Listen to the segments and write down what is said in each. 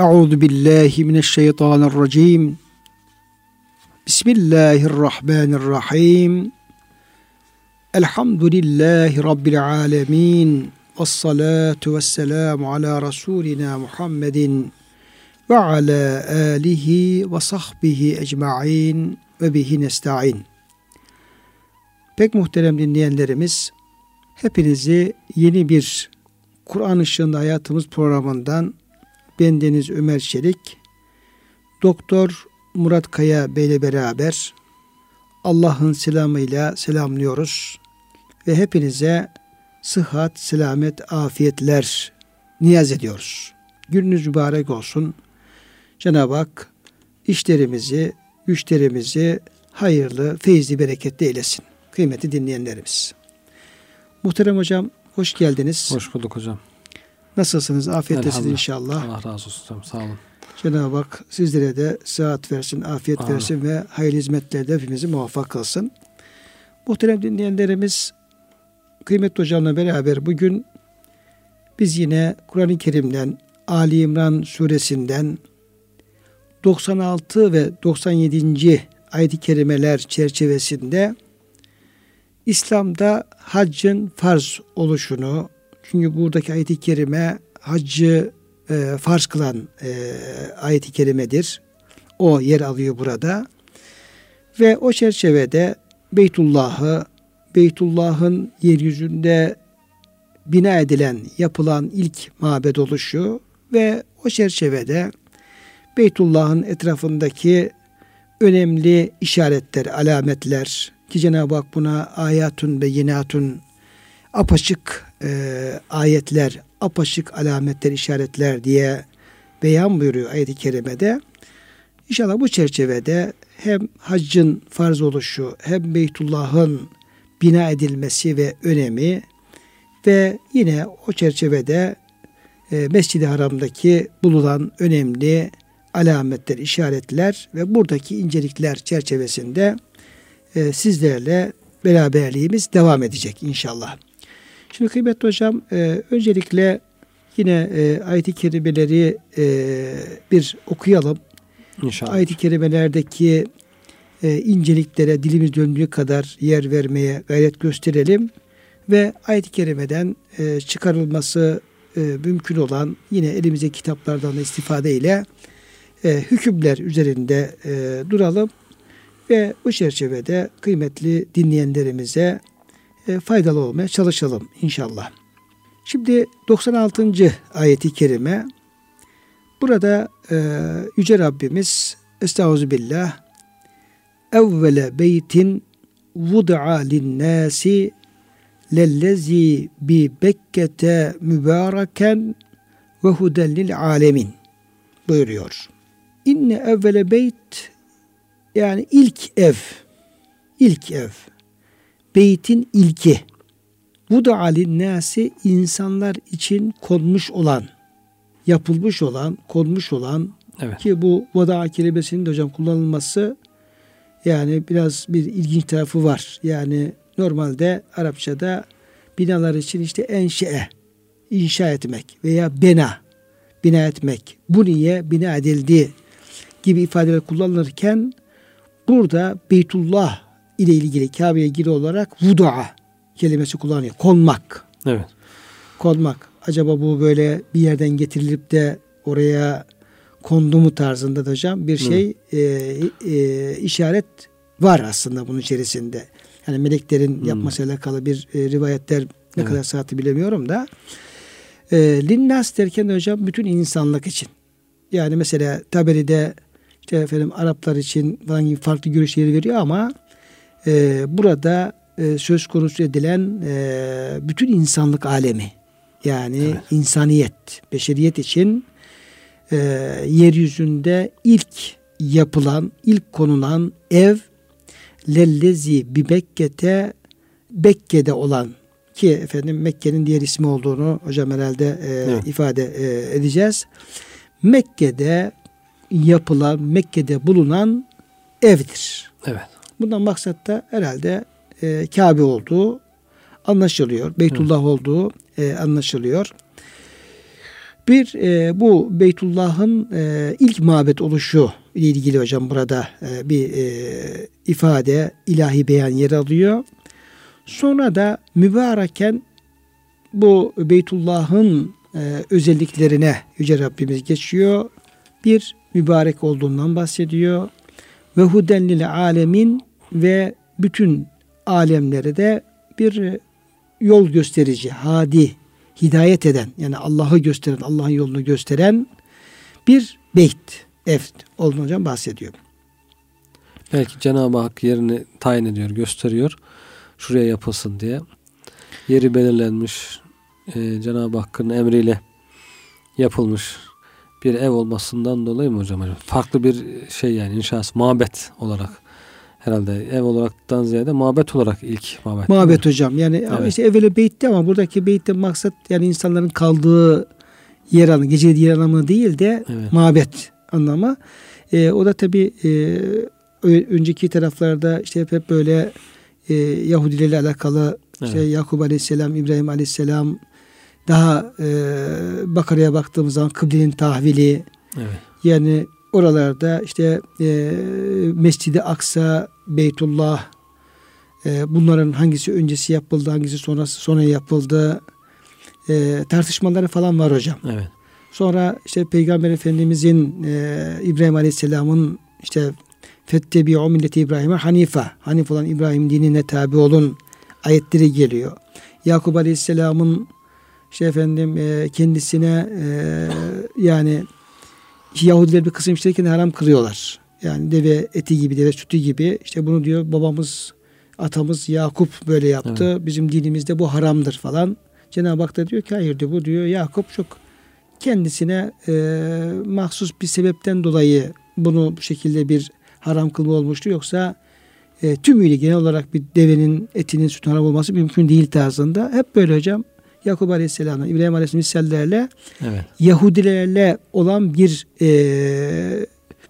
Euzu billahi mineşşeytanirracim. Bismillahirrahmanirrahim. Elhamdülillahi rabbil alamin. Ves salatu vesselamu ala rasulina Muhammedin ve ala alihi ve sahbihi ecmaîn ve bihi nestaîn. Pek muhterem dinleyenlerimiz, hepinizi yeni bir Kur'an ışığında hayatımız programından bendeniz Ömer Çelik, Doktor Murat Kaya Bey ile beraber Allah'ın selamıyla selamlıyoruz ve hepinize sıhhat, selamet, afiyetler niyaz ediyoruz. Gününüz mübarek olsun. Cenab-ı Hak işlerimizi, güçlerimizi hayırlı, feyizli, bereketli eylesin. Kıymetli dinleyenlerimiz. Muhterem hocam hoş geldiniz. Hoş bulduk hocam. Nasılsınız? Afiyettesiniz inşallah. Allah razı olsun hocam. Sağ olun. Cenab-ı Hak sizlere de sıhhat versin, afiyet Amin. versin ve hayırlı hizmetlerde hepimizi muvaffak kılsın. Muhterem dinleyenlerimiz, kıymetli hocamla beraber bugün biz yine Kur'an-ı Kerim'den, Ali İmran suresinden 96 ve 97. ayet-i kerimeler çerçevesinde İslam'da haccın farz oluşunu, çünkü buradaki ayet-i kerime haccı e, farz kılan e, ayet-i kerimedir. O yer alıyor burada. Ve o çerçevede Beytullah'ı, Beytullah'ın yeryüzünde bina edilen, yapılan ilk mabed oluşu ve o çerçevede Beytullah'ın etrafındaki önemli işaretler, alametler ki Cenab-ı Hak buna ayatun beyinatun apaçık e, ayetler, apaçık alametler, işaretler diye beyan buyuruyor ayet-i kerimede. İnşallah bu çerçevede hem haccın farz oluşu hem Beytullah'ın bina edilmesi ve önemi ve yine o çerçevede e, Mescid-i Haram'daki bulunan önemli alametler, işaretler ve buradaki incelikler çerçevesinde e, sizlerle beraberliğimiz devam edecek inşallah. Şimdi kıymetli hocam e, öncelikle yine e, ayet-i kerimeleri e, bir okuyalım. İnşallah. Ayet-i kerimelerdeki e, inceliklere dilimiz döndüğü kadar yer vermeye gayret gösterelim. Ve ayet-i kerimeden e, çıkarılması e, mümkün olan yine elimize kitaplardan da istifade ile e, hükümler üzerinde e, duralım. Ve bu çerçevede kıymetli dinleyenlerimize e, faydalı olmaya çalışalım inşallah. Şimdi 96. ayeti kerime burada e, Yüce Rabbimiz Estağfirullah evvele beytin vud'a linnâsi lellezi bi Bekke'te mübareken ve huden lil alemin buyuruyor. İnne evvele beyt yani ilk ev ilk ev beytin ilki. Bu da alin nasi insanlar için konmuş olan, yapılmış olan, konmuş olan evet. ki bu vada kelimesinin de hocam kullanılması yani biraz bir ilginç tarafı var. Yani normalde Arapçada binalar için işte enşe, inşa etmek veya bina, bina etmek. Bu niye bina edildi gibi ifadeler kullanılırken burada Beytullah ile ilgili Kabe'ye ilgili olarak vudu'a kelimesi kullanıyor. Konmak. Evet. Konmak. Acaba bu böyle bir yerden getirilip de oraya kondu mu tarzında da hocam bir şey e, e, işaret var aslında bunun içerisinde. Yani meleklerin hmm. yapmasıyla alakalı bir e, rivayetler ne evet. kadar saati bilemiyorum da. E, linnas derken hocam bütün insanlık için. Yani mesela Taberi'de işte efendim Araplar için falan gibi farklı görüşleri veriyor ama e, burada e, söz konusu edilen e, bütün insanlık alemi yani evet. insaniyet, beşeriyet için e, yeryüzünde ilk yapılan, ilk konulan ev lellezi bi Bekke'te Bekke'de olan ki efendim Mekke'nin diğer ismi olduğunu hocam herhalde e, evet. ifade e, edeceğiz. Mekke'de yapılan, Mekke'de bulunan evdir. Evet. Bundan maksat da herhalde e, Kabe olduğu anlaşılıyor. Beytullah evet. olduğu e, anlaşılıyor. Bir e, bu Beytullah'ın e, ilk mabet oluşu ile ilgili hocam burada e, bir e, ifade, ilahi beyan yer alıyor. Sonra da mübareken bu Beytullah'ın e, özelliklerine Yüce Rabbimiz geçiyor. Bir mübarek olduğundan bahsediyor. Ve huden alemin ve bütün alemlere de bir e, yol gösterici, hadi, hidayet eden yani Allah'ı gösteren, Allah'ın yolunu gösteren bir beyt, ev olduğundan bahsediyor. Belki Cenab-ı Hak yerini tayin ediyor, gösteriyor. Şuraya yapılsın diye. Yeri belirlenmiş. E, Cenab-ı Hakk'ın emriyle yapılmış bir ev olmasından dolayı mı hocam? Farklı bir şey yani inşası, mabet olarak herhalde ev olaraktan ziyade mabet olarak ilk mabet. Mabet hocam. Yani evet. işte evvela beytte ama buradaki beytte maksat yani insanların kaldığı yer anlamı, gece yer anlamı değil de evet. mabet anlamı. E, o da tabi e, önceki taraflarda işte hep, hep böyle e, Yahudilerle alakalı evet. işte Yakup Aleyhisselam, İbrahim Aleyhisselam daha e, Bakara'ya baktığımız zaman kıblenin tahvili evet. yani oralarda işte e, Mescid-i Aksa, Beytullah e, bunların hangisi öncesi yapıldı, hangisi sonrası sonra yapıldı e, tartışmaları falan var hocam. Evet. Sonra işte Peygamber Efendimizin e, İbrahim Aleyhisselam'ın işte Fettebi'u milleti İbrahim'e hanife. Hanif olan İbrahim dinine tabi olun ayetleri geliyor. Yakup Aleyhisselam'ın işte efendim e, kendisine e, yani Yahudiler bir kısım işlerken haram kılıyorlar. Yani deve eti gibi, deve sütü gibi. İşte bunu diyor babamız, atamız Yakup böyle yaptı. Evet. Bizim dinimizde bu haramdır falan. Cenab-ı Hak da diyor ki hayır diyor bu diyor Yakup çok kendisine e, mahsus bir sebepten dolayı bunu bu şekilde bir haram kılma olmuştu. Yoksa e, tümüyle genel olarak bir devenin etinin sütün haram olması mümkün değil tarzında. Hep böyle hocam Yakup Aleyhisselam'la İbrahim Aleyhisselam misallerle evet. Yahudilerle olan bir e,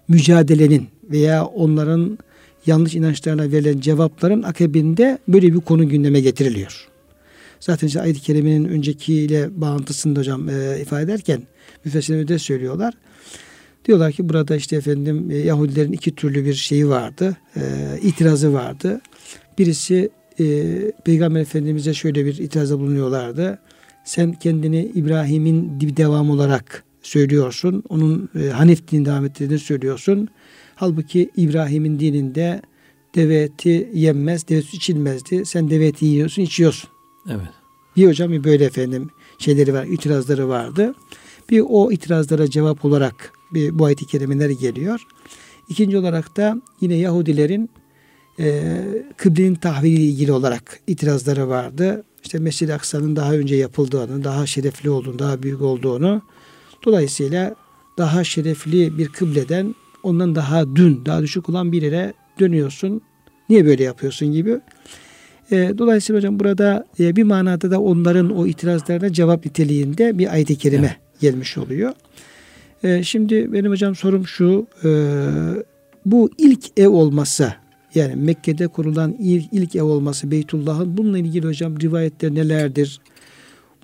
mücadelenin veya onların yanlış inançlarına verilen cevapların akabinde böyle bir konu gündeme getiriliyor. Zaten işte ayet-i kerimenin öncekiyle bağıntısında hocam e, ifade ederken müfessirleri de söylüyorlar. Diyorlar ki burada işte efendim e, Yahudilerin iki türlü bir şeyi vardı. E, itirazı vardı. Birisi e, Peygamber Efendimiz'e şöyle bir itirazda bulunuyorlardı. Sen kendini İbrahim'in devam olarak söylüyorsun. Onun e, Hanif din devam ettiğini söylüyorsun. Halbuki İbrahim'in dininde deve eti yenmez, deve sütü içilmezdi. Sen deve eti yiyorsun, içiyorsun. Evet. Bir hocam bir böyle efendim şeyleri var, itirazları vardı. Bir o itirazlara cevap olarak bir bu ayet-i kerimeler geliyor. İkinci olarak da yine Yahudilerin e, kıblenin tahvili ilgili olarak itirazları vardı. İşte Mescid-i Aksa'nın daha önce yapıldığını, daha şerefli olduğunu, daha büyük olduğunu dolayısıyla daha şerefli bir kıbleden ondan daha dün, daha düşük olan bir yere dönüyorsun. Niye böyle yapıyorsun gibi. E, dolayısıyla hocam burada e, bir manada da onların o itirazlarına cevap niteliğinde bir ayet-i kerime evet. gelmiş oluyor. E, şimdi benim hocam sorum şu. E, bu ilk ev olması yani Mekke'de kurulan ilk, ilk ev olması Beytullah'ın bununla ilgili hocam rivayetler nelerdir?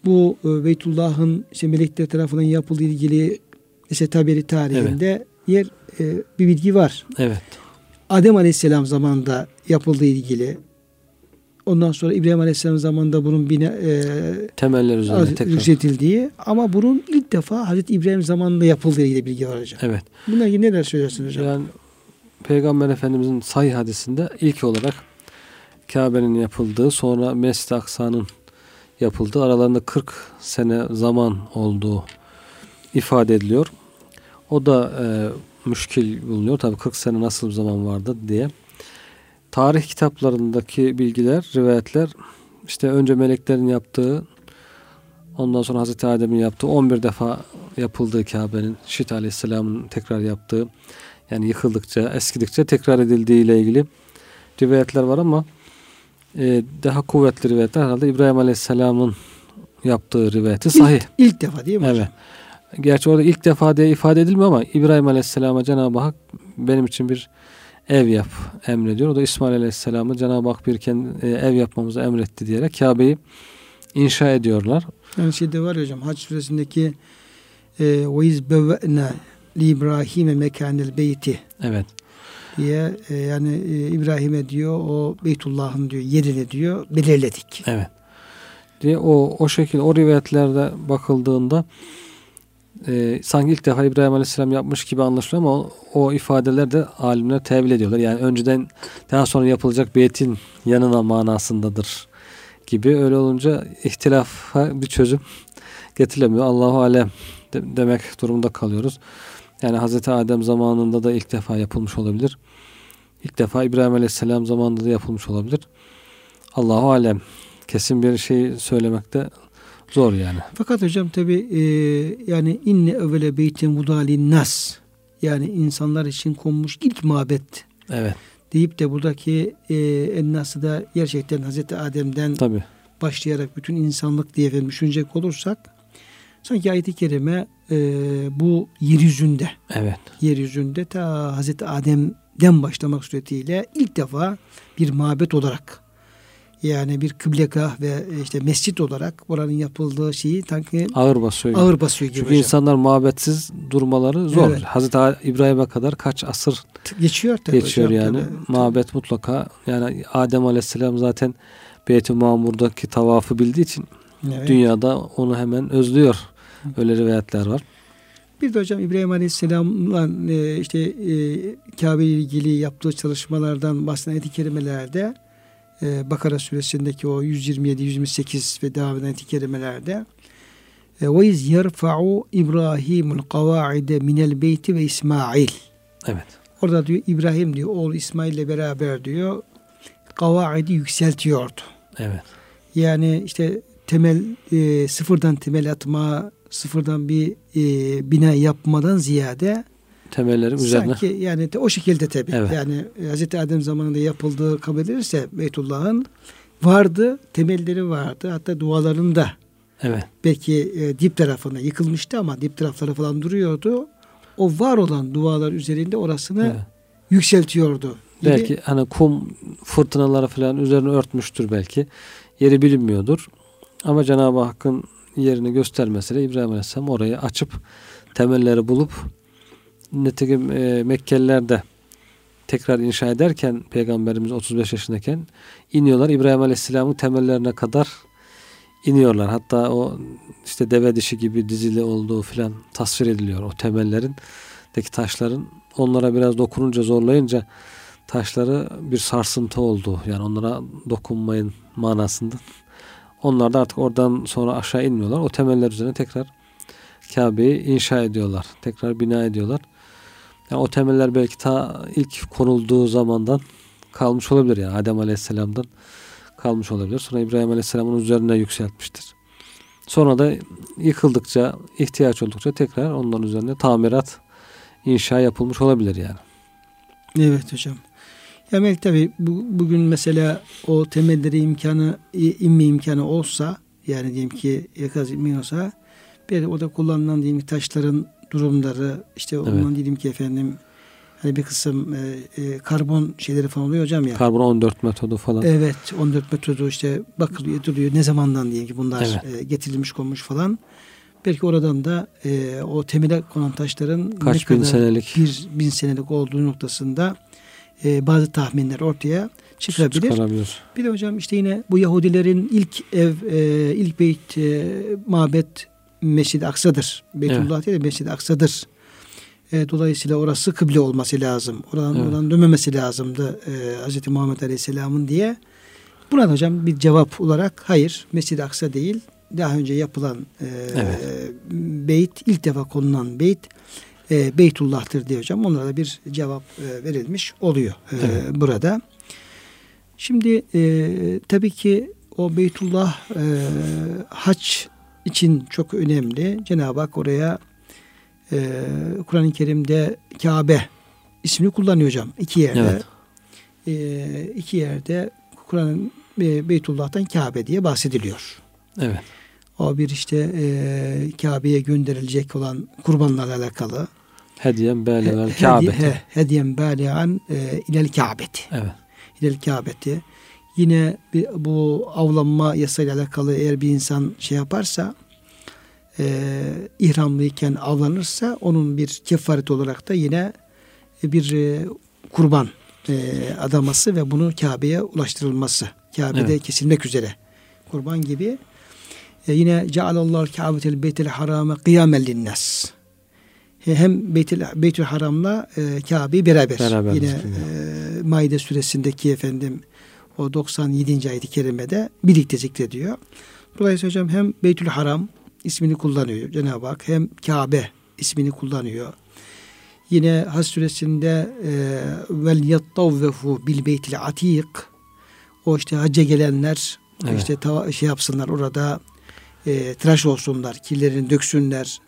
Bu e, Beytullah'ın işte melekler tarafından yapıldığı ilgili işte tabiri tarihinde evet. yer e, bir bilgi var. Evet. Adem Aleyhisselam zamanında yapıldığı ilgili Ondan sonra İbrahim Aleyhisselam zamanında bunun bine e, temeller üzerine tekrar yükseltildiği ama bunun ilk defa Hazreti İbrahim zamanında yapıldığı ilgili bilgi var hocam. Evet. Buna ilgili neler söylersiniz hocam? Yani Peygamber Efendimizin sahih hadisinde ilk olarak Kabe'nin yapıldığı sonra Mescid-i Aksa'nın yapıldığı aralarında 40 sene zaman olduğu ifade ediliyor. O da e, müşkil bulunuyor. Tabi 40 sene nasıl bir zaman vardı diye. Tarih kitaplarındaki bilgiler, rivayetler işte önce meleklerin yaptığı ondan sonra Hazreti Adem'in yaptığı 11 defa yapıldığı Kabe'nin Şit Aleyhisselam'ın tekrar yaptığı yani yıkıldıkça, eskidikçe tekrar edildiği ile ilgili rivayetler var ama e, daha kuvvetli rivayetler herhalde İbrahim Aleyhisselam'ın yaptığı rivayeti sahih. İlk, ilk defa değil mi evet. hocam? Gerçi orada ilk defa diye ifade edilmiyor ama İbrahim Aleyhisselam'a Cenab-ı Hak benim için bir ev yap emrediyor. O da İsmail Aleyhisselam'ı Cenab-ı Hak bir e, ev yapmamızı emretti diyerek Kabe'yi inşa ediyorlar. Yani şeyde var ya hocam Hac suresindeki ve iz bevve'na li İbrahim'e mekanel beyti Evet. diye e, yani e, İbrahim'e diyor o Beytullah'ın diyor yerini diyor belirledik. Evet. Diye o o şekilde o rivayetlerde bakıldığında e, sanki ilk defa İbrahim Aleyhisselam yapmış gibi anlaşılıyor ama o, o ifadeler de alimler tevil ediyorlar. Yani önceden daha sonra yapılacak beytin yanına manasındadır gibi. Öyle olunca ihtilafa bir çözüm getirilemiyor. Allahu alem de, demek durumunda kalıyoruz. Yani Hazreti Adem zamanında da ilk defa yapılmış olabilir. İlk defa İbrahim Aleyhisselam zamanında da yapılmış olabilir. Allahu alem. Kesin bir şey söylemekte zor yani. Fakat hocam tabi e, yani inne evvele beytin vudalin nas yani insanlar için konmuş ilk mabet Evet. deyip de buradaki e, ennası da gerçekten Hazreti Adem'den Tabi. başlayarak bütün insanlık diye efendim düşünecek olursak sanki ayet-i kerime e, bu yeryüzünde Evet. yeryüzünde ta Hazreti Adem'den başlamak suretiyle ilk defa bir mabet olarak yani bir kıblekah ve işte mescit olarak oranın yapıldığı şeyi sanki Ağır basıyor. ağır basıyor gibi Çünkü hocam. insanlar mabetsiz durmaları zor. Evet. Hazreti İbrahim'e kadar kaç asır geçiyor tabii geçiyor hocam, yani. tabii. Mabet mutlaka. Yani Adem Aleyhisselam zaten Beyt-i Mamur'daki tavafı bildiği için Evet. dünyada onu hemen özlüyor. Öyle rivayetler var. Bir de hocam İbrahim Aleyhisselam'la e, işte e, Kabe ile ilgili yaptığı çalışmalardan bahseden ayet-i kerimelerde e, Bakara suresindeki o 127-128 ve devam eden ayet-i kerimelerde e, ve iz yerfa'u İbrahimul kavaide minel beyti ve İsmail Evet. Orada diyor İbrahim diyor oğlu İsmail ile beraber diyor kavaidi yükseltiyordu. Evet. Yani işte temel e, sıfırdan temel atma, sıfırdan bir e, bina yapmadan ziyade Temelleri üzerine. sanki yani o şekilde tabi. Evet. Yani Hz. Adem zamanında yapıldığı kabul edilirse Beytullah'ın vardı, temelleri vardı. Hatta dualarında Evet. belki e, dip tarafına yıkılmıştı ama dip tarafları falan duruyordu. O var olan dualar üzerinde orasını evet. yükseltiyordu. gibi. Belki hani kum fırtınaları falan üzerine örtmüştür belki. Yeri bilinmiyordur. Ama Cenab-ı Hakk'ın yerini göstermesiyle İbrahim Aleyhisselam orayı açıp temelleri bulup nitekim e, Mekkeliler de tekrar inşa ederken Peygamberimiz 35 yaşındayken iniyorlar. İbrahim Aleyhisselam'ın temellerine kadar iniyorlar. Hatta o işte deve dişi gibi dizili olduğu filan tasvir ediliyor o temellerin deki taşların onlara biraz dokununca zorlayınca taşları bir sarsıntı oldu. Yani onlara dokunmayın manasında. Onlar da artık oradan sonra aşağı inmiyorlar. O temeller üzerine tekrar Kabe'yi inşa ediyorlar. Tekrar bina ediyorlar. Yani o temeller belki ta ilk konulduğu zamandan kalmış olabilir yani Adem Aleyhisselam'dan kalmış olabilir. Sonra İbrahim Aleyhisselam'ın üzerine yükseltmiştir. Sonra da yıkıldıkça, ihtiyaç oldukça tekrar onların üzerine tamirat, inşa yapılmış olabilir yani. Evet hocam. Ya belki tabii bu, bugün mesela o temelleri imkanı inme imkanı olsa yani diyelim ki yakaz inmiyorsa bir orada kullanılan diyelim ki taşların durumları işte Evet. ondan diyelim ki efendim hani bir kısım e, e, karbon şeyleri falan oluyor hocam ya. Karbon 14 metodu falan. Evet 14 metodu işte bakılıyor ediliyor ne zamandan diyelim ki bunlar Evet. e, getirilmiş konmuş falan. Belki oradan da e, o temele konan taşların Kaç ne bin kadar senelik bir bin senelik olduğu noktasında e, bazı tahminler ortaya çıkabilir. çıkarabilir. Bir de hocam işte yine bu Yahudilerin ilk ev, e, ilk beyt, e, mabet Mescid-i Aksa'dır. Beytullah değil de Mescid-i Aksa'dır. E, dolayısıyla orası kıble olması lazım. Oradan, Evet. oradan dönmemesi lazımdı e, Hz. Muhammed Aleyhisselam'ın diye. Buna da hocam bir cevap olarak hayır Mescid-i Aksa değil. Daha önce yapılan e, Evet. beyt, ilk defa konulan beyt e, Beytullah'tır diye hocam. Onlara da bir cevap e, verilmiş oluyor e, Evet. burada. Şimdi e, tabii ki o Beytullah e, haç için çok önemli. Cenab-ı Hak oraya e, Kur'an-ı Kerim'de Kabe ismini kullanıyor hocam. iki yerde. Evet. E, iki yerde Kur'an'ın e, Beytullah'tan Kabe diye bahsediliyor. Evet. O bir işte e, Kabe'ye gönderilecek olan kurbanlarla alakalı. Hediyen Hedi- Kabe. he, Hediyen bâlihan e, ilel Kabe'ti. Evet. İlel Kabe'ti. Yine bir, bu avlanma yasayla alakalı eğer bir insan şey yaparsa e, ihramlıyken avlanırsa onun bir kefaret olarak da yine bir e, kurban e, adaması ve bunu Kabe'ye ulaştırılması. Kabe'de evet. kesilmek üzere kurban gibi. E, yine cealallahu Kabe'tel beytel harame kıyamen linnas. Hem Beytül, Beytül Haram'la e, Kabe'yi beraber. beraber yine e, Maide suresindeki efendim o 97. ayet-i kerimede birlikte zikrediyor. Dolayısıyla hocam hem Beytül Haram ismini kullanıyor Cenab-ı Hak hem Kabe ismini kullanıyor. Yine Hac suresinde e, vel yattavvefu bil beytil atik o işte hacca gelenler evet. işte şey yapsınlar orada e, tıraş olsunlar, kirlerini döksünler,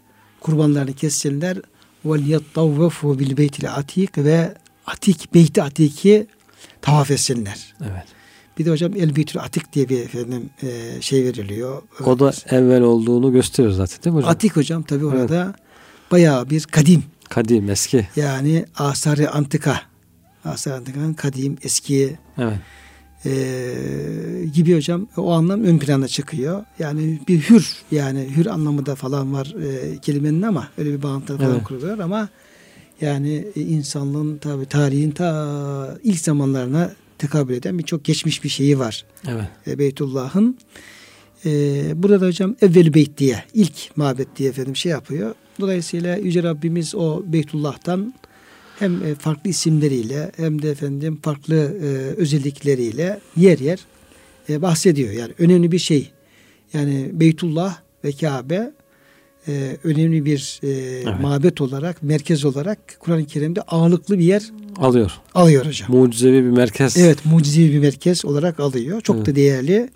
kurbanlarını kessinler. Bil beytil atik ve atik beyti atiki tavaf etsinler. Evet. Bir de hocam El Beytül Atik diye bir efendim e, şey veriliyor. O da evvel olduğunu gösteriyor zaten değil mi hocam? Atik hocam tabi orada evet. bayağı bir kadim. Kadim eski. Yani asarı antika. Asarı antikanın kadim eski. Evet. E, gibi hocam o anlam ön plana çıkıyor. Yani bir hür yani hür anlamı da falan var e, kelimenin ama öyle bir bağıntı falan evet. kuruluyor ama yani e, insanlığın tabi tarihin ta ilk zamanlarına tekabül eden birçok geçmiş bir şeyi var. Evet. E, Beytullah'ın. E, burada hocam evvel beyt diye ilk mabet diye efendim şey yapıyor. Dolayısıyla Yüce Rabbimiz o Beytullah'tan hem e, farklı isimleriyle hem de efendim farklı e, özellikleriyle yer yer e, bahsediyor. Yani önemli bir şey. Yani Beytullah ve Kabe e, önemli bir e, evet. mabet olarak, merkez olarak Kur'an-ı Kerim'de ağırlıklı bir yer alıyor. Alıyor hocam. Mucizevi bir merkez. Evet, mucizevi bir merkez olarak alıyor. Çok evet. da değerli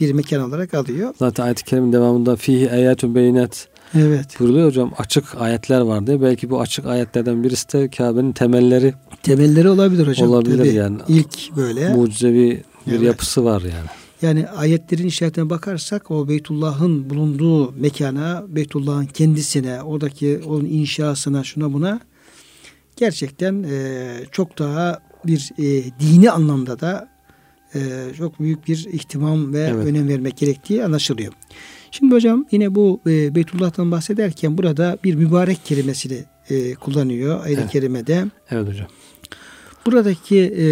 bir mekan olarak alıyor. Zaten ayet-i kerimin devamında fihi ayetun beyinet Evet. Buyuruyor hocam açık ayetler vardı. Belki bu açık ayetlerden birisi de Kabe'nin temelleri. Temelleri olabilir hocam. Olabilir Tabii. yani. İlk böyle. Mucizevi bir evet. yapısı var yani. Yani ayetlerin işaretine bakarsak o Beytullah'ın bulunduğu mekana, Beytullah'ın kendisine, oradaki onun inşasına, şuna buna gerçekten e, çok daha bir e, dini anlamda da e, çok büyük bir ihtimam ve evet. önem vermek gerektiği anlaşılıyor. Şimdi hocam yine bu e, Beytullah'tan bahsederken burada bir mübarek kelimesini e, kullanıyor ayet-i evet. kerimede. Evet hocam. Buradaki e,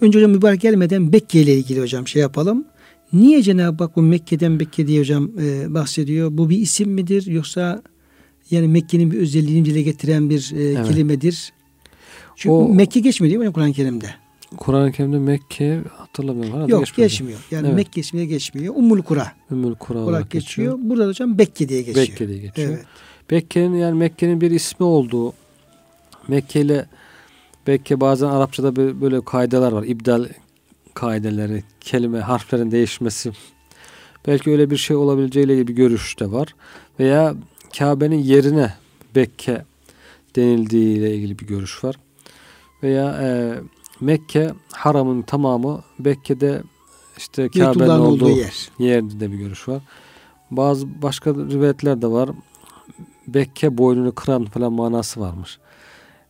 önce hocam mübarek gelmeden Mekke ile ilgili hocam şey yapalım. Niye Cenab-ı Hak bu Mekke'den Mekke diye hocam e, bahsediyor? Bu bir isim midir yoksa yani Mekke'nin bir özelliğini dile getiren bir e, evet. kelimedir? Çünkü o, Mekke geçmiyor değil mi Kur'an-ı Kerim'de? Kur'an-ı Kerim'de Mekke hatırlamıyorum. Yok geçmiyor. geçmiyor. Yani evet. Mekke ismiyle geçmiyor. Ummul Kura. Ummul Kura olarak geçiyor. geçiyor. Burada hocam Bekke diye geçiyor. Bekke diye geçiyor. Evet. Bekke'nin yani Mekke'nin bir ismi olduğu Mekke ile Bekke bazen Arapçada böyle kaideler var. İbdal kaideleri, kelime, harflerin değişmesi. Belki öyle bir şey olabileceğiyle bir görüş de var. Veya Kabe'nin yerine Bekke denildiği ile ilgili bir görüş var. Veya e, Mekke haramın tamamı Bekke'de işte Kabe'nin olduğu, olduğu yer. yerde bir görüş var. Bazı başka rivayetler de var. Bekke boynunu kıran falan manası varmış.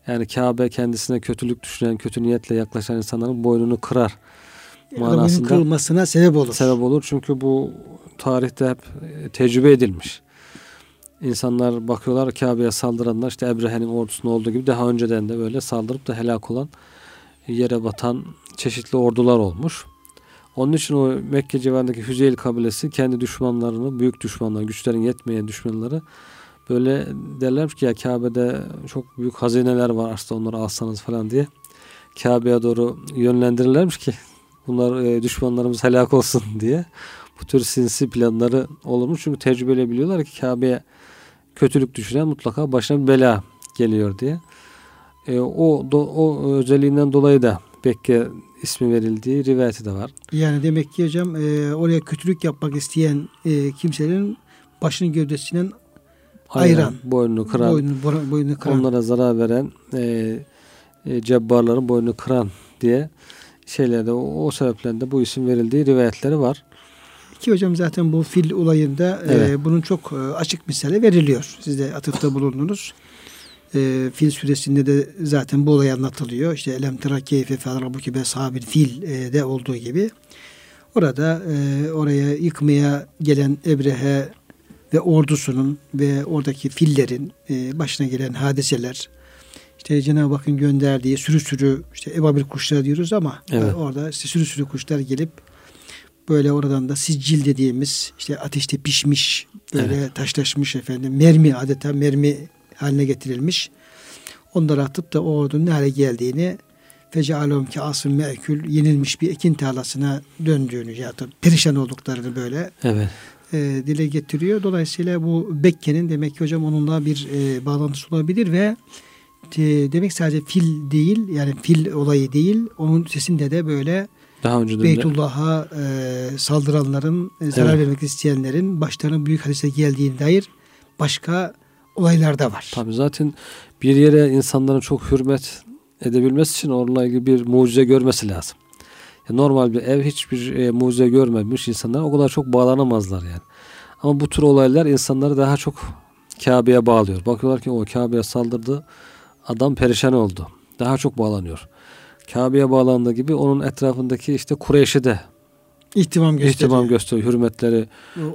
Yani Kabe kendisine kötülük düşünen, kötü niyetle yaklaşan insanların boynunu kırar manasında. kırılmasına sebep olur. Sebep olur çünkü bu tarihte hep tecrübe edilmiş. İnsanlar bakıyorlar Kabe'ye saldıranlar işte Ebrehe'nin ordusunda olduğu gibi daha önceden de böyle saldırıp da helak olan yere batan çeşitli ordular olmuş. Onun için o Mekke civarındaki Hüzeyl kabilesi kendi düşmanlarını, büyük düşmanlar, güçlerin yetmeyen düşmanları böyle derler ki ya Kabe'de çok büyük hazineler var aslında onları alsanız falan diye. Kabe'ye doğru yönlendirirlermiş ki bunlar e, düşmanlarımız helak olsun diye. Bu tür sinsi planları olurmuş. Çünkü tecrübeyle biliyorlar ki Kabe'ye kötülük düşüren mutlaka başına bir bela geliyor diye. E, o do, o özelliğinden dolayı da Bekke ismi verildiği rivayeti de var. Yani demek ki hocam e, oraya kötülük yapmak isteyen e, kimsenin başının gövdesinden ayıran, ayıran boynunu kıran, boynunu, boynunu kıran, onlara zarar veren e, e, cebbarların boynunu kıran diye şeylerde o, o sebeplerden de bu isim verildiği rivayetleri var. Ki hocam zaten bu fil olayında e, evet. e, bunun çok e, açık misali veriliyor. Siz de atıfta bulundunuz. E, fil suresinde de zaten bu olay anlatılıyor. İşte elem tera keyfe fel rabbuki beshabil fil e, de olduğu gibi. Orada e, oraya yıkmaya gelen Ebrehe ve ordusunun ve oradaki fillerin e, başına gelen hadiseler işte Cenab-ı Hakk'ın gönderdiği sürü sürü işte ebabil kuşlar diyoruz ama Evet. orada işte sürü sürü kuşlar gelip böyle oradan da siccil dediğimiz işte ateşte pişmiş böyle taşlaşmış efendim mermi adeta mermi haline getirilmiş. Onları atıp da o ordunun ne hale geldiğini fecealom ki asım me'kül yenilmiş bir ekin tarlasına döndüğünü ya da perişan olduklarını böyle Evet. e, dile getiriyor. Dolayısıyla bu Bekke'nin demek ki hocam onunla bir e, bağlantısı olabilir ve e, demek sadece fil değil yani fil olayı değil onun sesinde de böyle Daha de Beytullah'a e, saldıranların e, zarar Evet. vermek isteyenlerin başlarının büyük hadise geldiğine dair başka olaylar da var. Tabii zaten bir yere insanların çok hürmet edebilmesi için onunla ilgili bir mucize görmesi lazım. Normal bir ev hiçbir e, mucize görmemiş insanlar o kadar çok bağlanamazlar yani. Ama bu tür olaylar insanları daha çok Kabe'ye bağlıyor. Bakıyorlar ki o Kabe'ye saldırdı adam perişan oldu. Daha çok bağlanıyor. Kabe'ye bağlandığı gibi onun etrafındaki işte Kureyş'i de İhtimam gösteriyor. ihtimam gösteriyor. Hürmetleri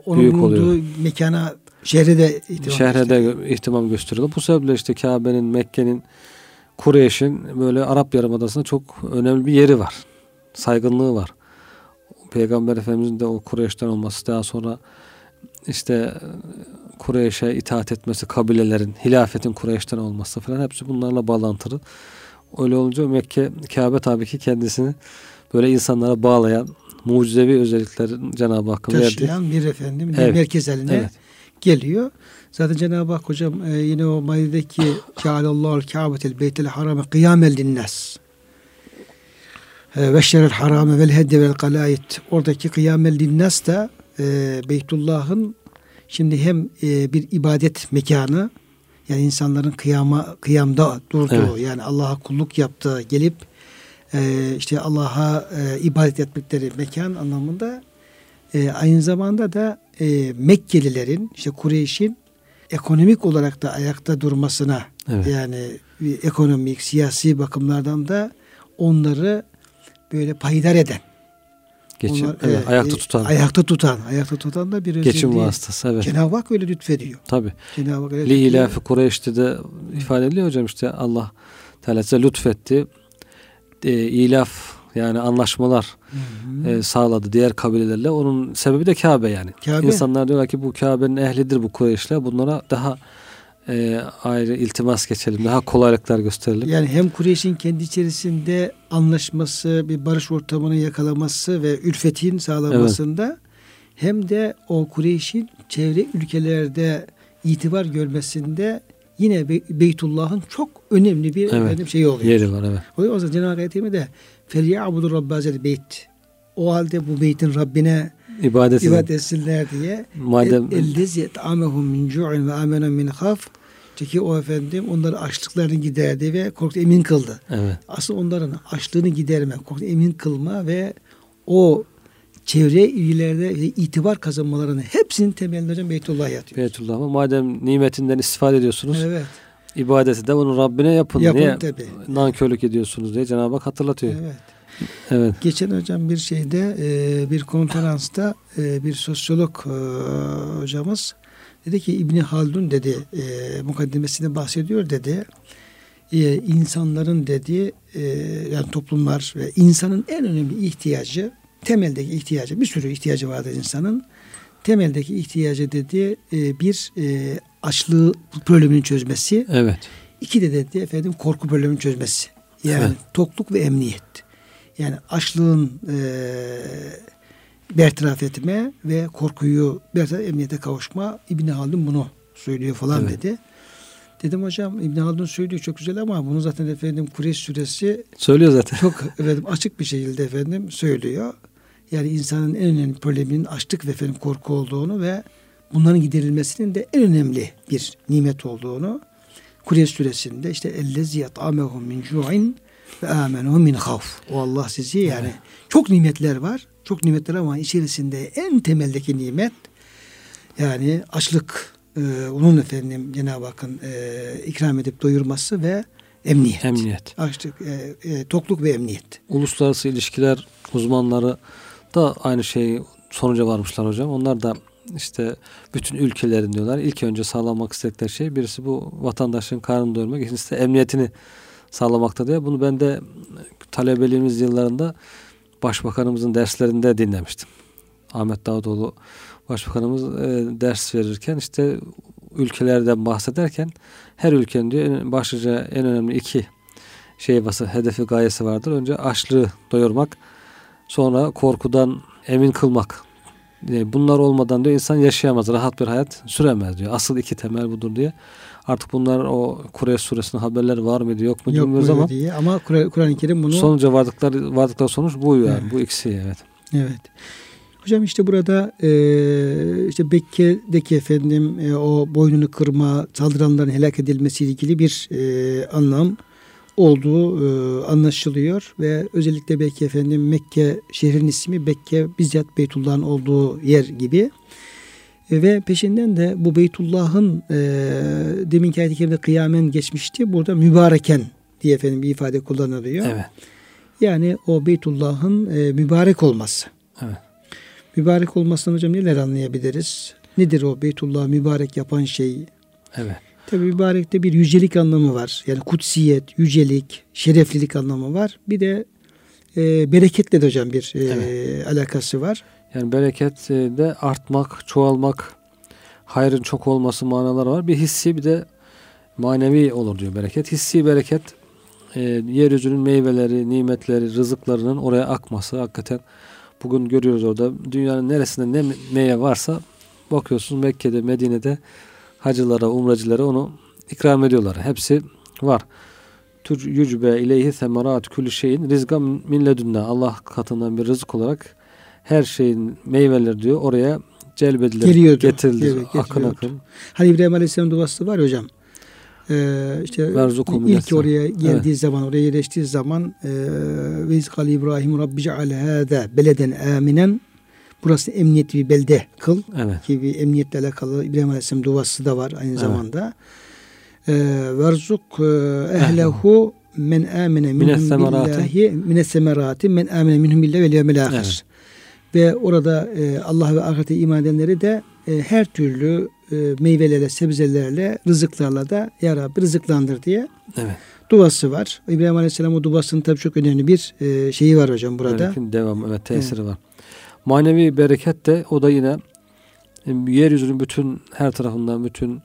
Onun büyük oluyor. mekana şehre de ihtimam şehre de ihtimam gösteriyorlar. Bu sebeple işte Kabe'nin, Mekke'nin, Kureyş'in böyle Arap Yarımadası'nda çok önemli bir yeri var. Saygınlığı var. Peygamber Efendimizin de o Kureyş'ten olması daha sonra işte Kureyş'e itaat etmesi, kabilelerin, hilafetin Kureyş'ten olması falan hepsi bunlarla bağlantılı. Öyle olunca Mekke, Kabe tabii ki kendisini böyle insanlara bağlayan mucizevi özelliklerin Cenab-ı Hakk'ın verdiği. taşıyan bir efendim Evet. merkez haline Evet. Geliyor. Zaten Cenab-ı Hak hocam e, yine o Maide'deki Cealallahu Kâbetel Beytel Harame kıyamel linnas. E, Ve şerel harame vel hedde vel kalayit. Oradaki kıyamel linnas da e, Beytullah'ın şimdi hem e, bir ibadet mekanı yani insanların kıyama kıyamda durduğu Evet. yani Allah'a kulluk yaptığı gelip e, işte Allah'a e, ibadet ettikleri mekan anlamında e, aynı zamanda da e, Mekkelilerin işte Kureyş'in ekonomik olarak da ayakta durmasına Evet. yani bir ekonomik siyasi bakımlardan da onları böyle payidar eden Geçim, onlar, evet, e, ayakta e, tutan. ayakta tutan ayakta tutan da bir Geçim özelliği. vasıtası evet. Cenab-ı Hak öyle lütfediyor. Tabi. Cenab-ı Hak öyle Li ilafi Kureyş'te de ifade ediliyor hocam işte Allah Teala size lütfetti. E, ilaf yani anlaşmalar Hı hı. e, sağladı diğer kabilelerle. Onun sebebi de Kabe yani. Kabe. İnsanlar diyorlar ki bu Kabe'nin ehlidir bu Kureyş'ler. Bunlara daha e, ayrı iltimas geçelim. Daha kolaylıklar gösterelim. Yani hem Kureyş'in kendi içerisinde anlaşması, bir barış ortamını yakalaması ve ülfetin sağlanmasında hem de o Kureyş'in çevre ülkelerde itibar görmesinde yine Be- Beytullah'ın çok önemli bir Evet. efendim şeyi oluyor. Yeri var evet. O yüzden Cenab-ı Hak de Felyabudu Rabbazel beyt. O halde bu beytin Rabbine ibadet, ibadet etsinler diye. Madem ellezi amehum min cu'in ve amena min khaf. Çünkü o efendim onları açlıklarını giderdi ve korktu emin kıldı. Evet. Aslında onların açlığını giderme, korktu emin kılma ve o çevre ilgilerde itibar kazanmalarının hepsinin temelinde hocam Beytullah'a yatıyor. Beytullah ama madem nimetinden istifade ediyorsunuz. Evet ibadeti de bunu Rabbine yapın. Yapın Niye tabii. nankörlük ediyorsunuz diye Cenab-ı Hak hatırlatıyor. Evet. Evet. Geçen hocam bir şeyde e, bir konferansta e, bir sosyolog e, hocamız dedi ki İbni Haldun dedi mukaddimesinde bahsediyor dedi insanların dedi yani toplumlar ve insanın en önemli ihtiyacı temeldeki ihtiyacı bir sürü ihtiyacı vardır insanın temeldeki ihtiyacı dedi bir açlığı problemini çözmesi Evet. İki de dedi efendim korku problemini çözmesi. Yani Evet. tokluk ve emniyet. Yani açlığın e, bertaraf etme ve korkuyu bertaraf emniyete kavuşma. İbn Haldun bunu söylüyor falan Evet. dedi. Dedim hocam İbn Haldun söylüyor çok güzel ama bunu zaten efendim Kureyş suresi Söylüyor zaten. çok efendim açık bir şekilde efendim söylüyor. Yani insanın en önemli probleminin açlık ve efendim korku olduğunu ve bunların giderilmesinin de en önemli bir nimet olduğunu Kureyş suresinde işte ellezi yat'amehum min ju'in ve amenehum min havf. O Allah sizi yani çok nimetler var. Çok nimetler ama içerisinde en temeldeki nimet yani açlık e, onun efendim Cenab-ı Hakk'ın e, ikram edip doyurması ve emniyet. Emniyet. Açlık, e, e, tokluk ve emniyet. Uluslararası ilişkiler uzmanları da aynı şey sonuca varmışlar hocam. Onlar da işte bütün ülkelerin diyorlar ilk önce sağlamak istedikleri şey birisi bu vatandaşın karnını doyurmak, ikincisi de emniyetini sağlamakta diye. Bunu ben de talebeliğimiz yıllarında başbakanımızın derslerinde dinlemiştim. Ahmet Davutoğlu başbakanımız e, ders verirken işte ülkelerden bahsederken her ülkenin diyor başlıca en önemli iki şey bası hedefi gayesi vardır. Önce açlığı doyurmak, sonra korkudan emin kılmak. E, bunlar olmadan diyor insan yaşayamaz, rahat bir hayat süremez diyor. Asıl iki temel budur diye. Artık bunlar o Kureyş suresinin haberleri var mıydı yok mu bilmiyoruz ama diye. ama Kur'an-ı Kerim bunu sonuca vardıkları vardıkları sonuç bu yani. Evet. Bu ikisi evet. Evet. Hocam işte burada e, işte Bekke'deki efendim e, o boynunu kırma, saldıranların helak edilmesiyle ilgili bir e, anlam olduğu e, anlaşılıyor ve özellikle belki efendim Mekke şehrin ismi Bekke bizzat Beytullah'ın olduğu yer gibi. E, ve peşinden de bu Beytullah'ın e, deminki ayet-i kerimde kıyamen geçmişti. Burada mübareken diye efendim bir ifade kullanılıyor. Evet. Yani o Beytullah'ın e, mübarek olması. Evet. Mübarek olmasından hocam neler anlayabiliriz? Nedir o Beytullah mübarek yapan şey? Evet. Tabi mübarekte bir yücelik anlamı var. Yani kutsiyet, yücelik, şereflilik anlamı var. Bir de e, bereketle de hocam bir e, Evet. alakası var. Yani bereket e, de artmak, çoğalmak, hayrın çok olması manaları var. Bir hissi bir de manevi olur diyor bereket. Hissi bereket e, yeryüzünün meyveleri, nimetleri, rızıklarının oraya akması hakikaten bugün görüyoruz orada dünyanın neresinde ne meyve varsa bakıyorsunuz Mekke'de, Medine'de hacılara, umracılara onu ikram ediyorlar. Hepsi var. Tür yücbe ileyhi semerat külü şeyin rizga min ledünna. Allah katından bir rızık olarak her şeyin meyveleri diyor oraya celbedilir, Geliyordu. getirilir, Evet, akın akın. Hani İbrahim Aleyhisselam duası var ya hocam. Ee, işte Verzukum ilk minesse. oraya geldiği zaman, oraya yerleştiği zaman ve izkal İbrahim Rabbi ceale hâzâ beleden aminen burası emniyetli bir belde kıl. Evet. ki bir emniyetle alakalı İbrahim Aleyhisselam duası da var aynı Evet. zamanda. Ee, Verzuk e, ehlehu men amene minhum billahi mine semerati men amene minhum billahi vel yevmil ahir. Evet. Ve orada e, Allah ve ahirete iman edenleri de e, her türlü e, meyvelerle, sebzelerle, rızıklarla da Ya Rabbi rızıklandır diye Evet. duası var. İbrahim Aleyhisselam o duasının tabii çok önemli bir e, şeyi var hocam burada. Bereketin devam evet tesiri var. Manevi bereket de o da yine e, yeryüzünün bütün her tarafından, bütün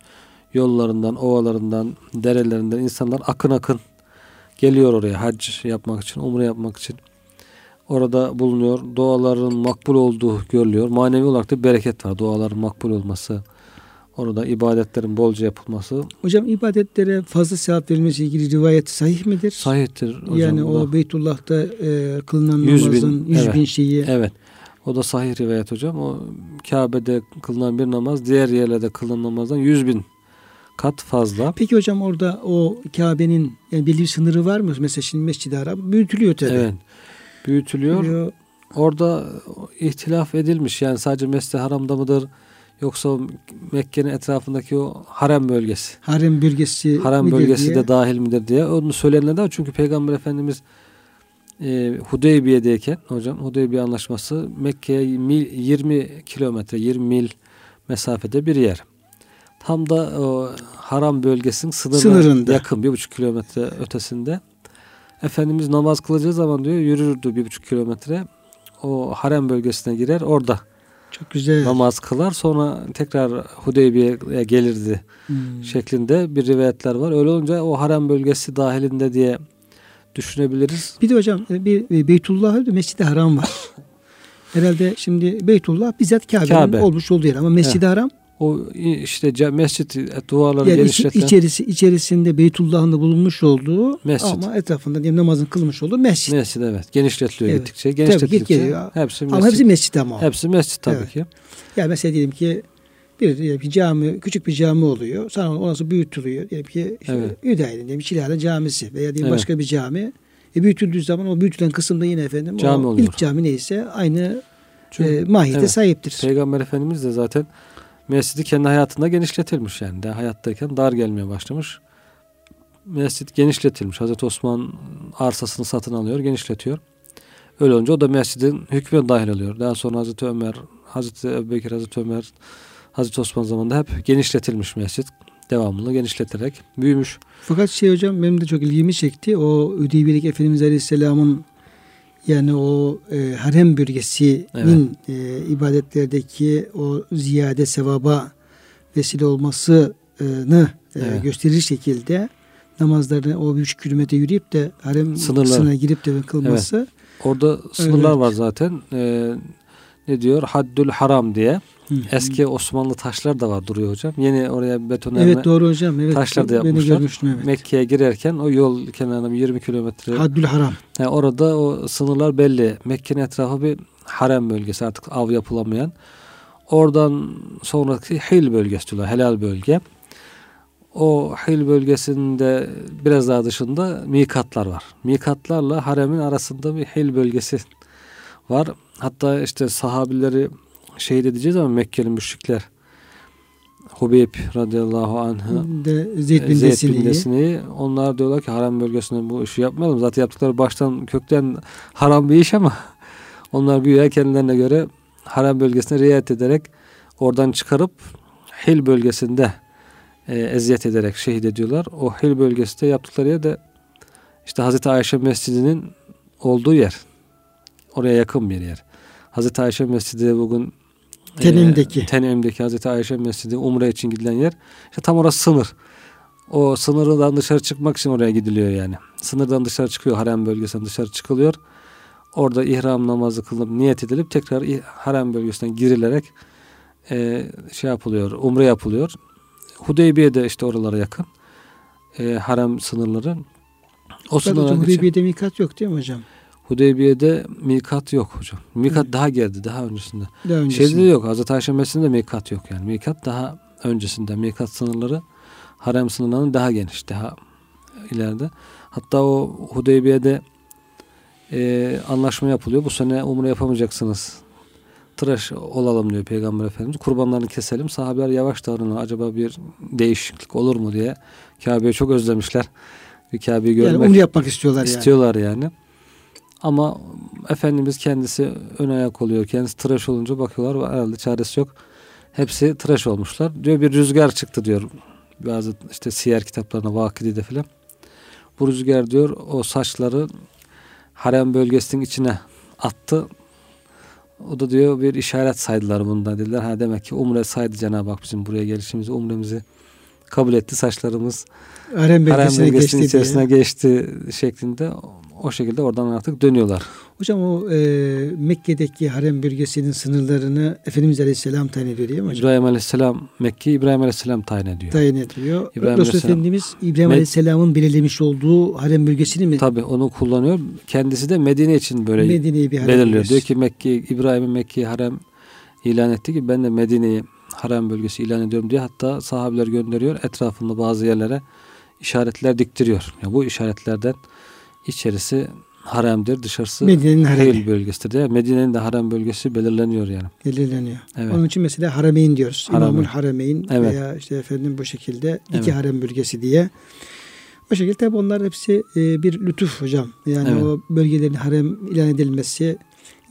yollarından, ovalarından, derelerinden insanlar akın akın geliyor oraya hac yapmak için, umre yapmak için. Orada bulunuyor. Duaların makbul olduğu görülüyor. Manevi olarak da bereket var. Duaların makbul olması. Orada ibadetlerin bolca yapılması Hocam ibadetlere fazla sevap verilmesi ilgili rivayet sahih midir? sahihtir. Hocam yani o. Beytullah'ta e, kılınan Yüz bin, namazın yüz bin evet. şeyi. Evet. O da sahih rivayet hocam. O Kabe'de kılınan bir namaz diğer yerlerde kılınan namazdan yüz bin kat fazla. Peki hocam orada o Kabe'nin yani belli bir sınırı var mı? Mesela şimdi Mescid-i Haram büyütülüyor tabii. Evet. Büyütülüyor. Büyütülüyor. Orada ihtilaf edilmiş. Yani sadece Mescid-i Haram'da mıdır? Yoksa Mekke'nin etrafındaki o harem bölgesi. Harem bölgesi Harem bölgesi diye. de dahil midir diye. Onu söyleyenler de var. Çünkü Peygamber Efendimiz e, Hudeybiye'deyken hocam Hudeybiye anlaşması Mekke'ye mil, 20 kilometre 20 mil mesafede bir yer. Tam da o haram bölgesinin sınırına Sınırında. yakın bir buçuk kilometre ötesinde. Efendimiz namaz kılacağı zaman diyor yürürdü bir buçuk kilometre. O harem bölgesine girer orada Çok güzel. namaz kılar sonra tekrar Hudeybiye'ye gelirdi Hmm. şeklinde bir rivayetler var. Öyle olunca o harem bölgesi dahilinde diye düşünebiliriz. Bir de hocam e, bir Beytullah Mescid-i Haram var. Herhalde şimdi Beytullah bizzat Kabe'nin Kabe. olmuş olduğu yer ama Mescid-i Haram O işte mescit duvarları yani genişleten içerisi içerisinde Beytullah'ın da bulunmuş olduğu Mescit. ama etrafında diyelim namazın kılmış olduğu mescit. mescit evet genişletiliyor Evet. gittikçe Tabii, genişletildikçe geliyor. hepsi mescit. ama hepsi mescit ama. hepsi mescit tabii Evet. ki. Yani mesela diyelim ki bir, diyelim ki cami, küçük bir cami oluyor. Sonra orası büyütülüyor. Diyelim ki işte Evet. Üday'ın diyelim Camisi veya diyelim Evet. başka bir cami. E büyütüldüğü zaman o büyütülen kısımda yine efendim Cami o oluyor. ilk cami neyse aynı Çünkü e, mahiyete evet. sahiptir. Peygamber Efendimiz de zaten mescidi kendi hayatında genişletilmiş yani. Daha hayattayken dar gelmeye başlamış. Mescid genişletilmiş. Hazreti Osman arsasını satın alıyor, genişletiyor. Öyle olunca o da mescidin hükmüne dahil oluyor. Daha sonra Hazreti Ömer Hazreti Ebubekir, Hazreti Ömer, Hazreti Osman zamanında hep genişletilmiş mescit. Devamlı genişleterek büyümüş. Fakat şey hocam benim de çok ilgimi çekti. O Üdeybiyelik Efendimiz Aleyhisselam'ın yani o e, harem bölgesinin evet. e, ibadetlerdeki o ziyade sevaba vesile olmasını e, evet. gösterir şekilde namazlarını o 3 kilometre yürüyüp de harem Sınırlar. sınırına girip de kılması. Evet. Orada sınırlar evet. var zaten. Ee, ne diyor? Haddül haram diye. Hı-hı. Eski Osmanlı taşlar da var duruyor hocam. Yeni oraya betonarme evet, doğru hocam. Evet, taşlar da yapmışlar. Evet. Mekke'ye girerken o yol kenarında 20 kilometre. Haddül haram. Yani orada o sınırlar belli. Mekke'nin etrafı bir harem bölgesi artık av yapılamayan. Oradan sonraki Hil bölgesi diyorlar. Helal bölge. O Hil bölgesinde biraz daha dışında mikatlar var. Mikatlarla haremin arasında bir Hil bölgesi var. Hatta işte sahabileri şehit edeceğiz ama Mekkeli müşrikler Hubeyb radıyallahu anh'ı de Zeyd bin, Zeyd bin Desini'yi onlar diyorlar ki harem bölgesinde bu işi yapmayalım. Zaten yaptıkları baştan kökten haram bir iş ama onlar güya kendilerine göre harem bölgesine riayet ederek oradan çıkarıp Hil bölgesinde e, eziyet ederek şehit ediyorlar. O Hil bölgesinde yaptıkları yer de işte Hazreti Ayşe Mescidi'nin olduğu yer. Oraya yakın bir yer. Hazreti Ayşe Mescidi bugün Tenim'deki. E, Tenim'deki Hazreti Ayşe Mescidi Umre için gidilen yer. İşte tam orası sınır. O sınırdan dışarı çıkmak için oraya gidiliyor yani. Sınırdan dışarı çıkıyor harem bölgesinden dışarı çıkılıyor. Orada ihram namazı kılınıp niyet edilip tekrar harem bölgesinden girilerek e, şey yapılıyor, umre yapılıyor. Hudeybiye de işte oralara yakın. E, harem sınırları. O sınırlara Hudeybiye'de mikat yok değil mi hocam? Hudeybiye'de mikat yok hocam. Mikat Hı. daha geldi, daha öncesinde. Daha öncesinde. Şeyde de yok. Hazreti Ayşe Mescidinde mikat yok yani. Mikat daha öncesinde. Mikat sınırları harem sınırlarının daha geniş, daha ileride. Hatta o Hudeybiye'de e, anlaşma yapılıyor. Bu sene umre yapamayacaksınız. Tıraş olalım diyor Peygamber Efendimiz. Kurbanlarını keselim. Sahabeler yavaş davranıyor. Acaba bir değişiklik olur mu diye. Kabe'yi çok özlemişler. Kabe'yi görmek. Yani umre yapmak istiyorlar, istiyorlar yani. yani. Ama Efendimiz kendisi ön ayak oluyor. Kendisi tıraş olunca bakıyorlar herhalde çaresi yok. Hepsi tıraş olmuşlar. Diyor bir rüzgar çıktı diyor. Bazı işte siyer kitaplarına Vakıdi'de filan. Bu rüzgar diyor o saçları harem bölgesinin içine attı. O da diyor bir işaret saydılar bunda dediler. Ha demek ki umre saydı Cenab-ı Hak bizim buraya gelişimizi, umremizi kabul etti. Saçlarımız harem bölgesinin içerisine diye. geçti şeklinde o şekilde oradan artık dönüyorlar. Hocam o e, Mekke'deki harem bölgesinin sınırlarını Efendimiz Aleyhisselam tayin ediyor değil mi hocam? İbrahim Aleyhisselam Mekke İbrahim Aleyhisselam tayin ediyor. Tayin ediyor. İbrahim Resul Efendimiz İbrahim Aleyhisselam'ın belirlemiş olduğu harem bölgesini mi? Tabi onu kullanıyor. Kendisi de Medine için böyle Medine'yi bir harem belirliyor. Bölgesi. Diyor ki Mekke İbrahim'in Mekke'yi harem ilan etti ki ben de Medine'yi harem bölgesi ilan ediyorum diye hatta sahabeler gönderiyor. Etrafında bazı yerlere işaretler diktiriyor. Yani bu işaretlerden içerisi haremdir, dışarısı Medine'nin haremi. bölgesidir. Değil? Medine'nin de harem bölgesi belirleniyor yani. Belirleniyor. Evet. Onun için mesela haremeyn diyoruz. Haremeyn. İmamul haremeyn evet. veya işte efendim bu şekilde iki evet. harem bölgesi diye. O şekilde tabi onlar hepsi e, bir lütuf hocam. Yani evet. o bölgelerin harem ilan edilmesi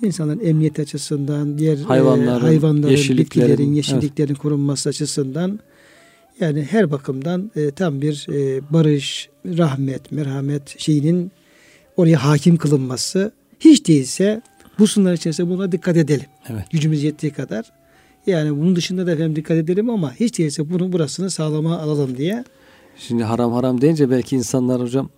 insanların emniyet açısından, diğer hayvanların, e, hayvanların yeşilliklerin, bitkilerin, yeşilliklerin evet. korunması açısından yani her bakımdan e, tam bir e, barış, rahmet, merhamet şeyinin oraya hakim kılınması hiç değilse bu sınırlar içerisinde buna dikkat edelim. Evet. Gücümüz yettiği kadar. Yani bunun dışında da efendim dikkat edelim ama hiç değilse bunun burasını sağlama alalım diye. Şimdi haram haram deyince belki insanlar hocam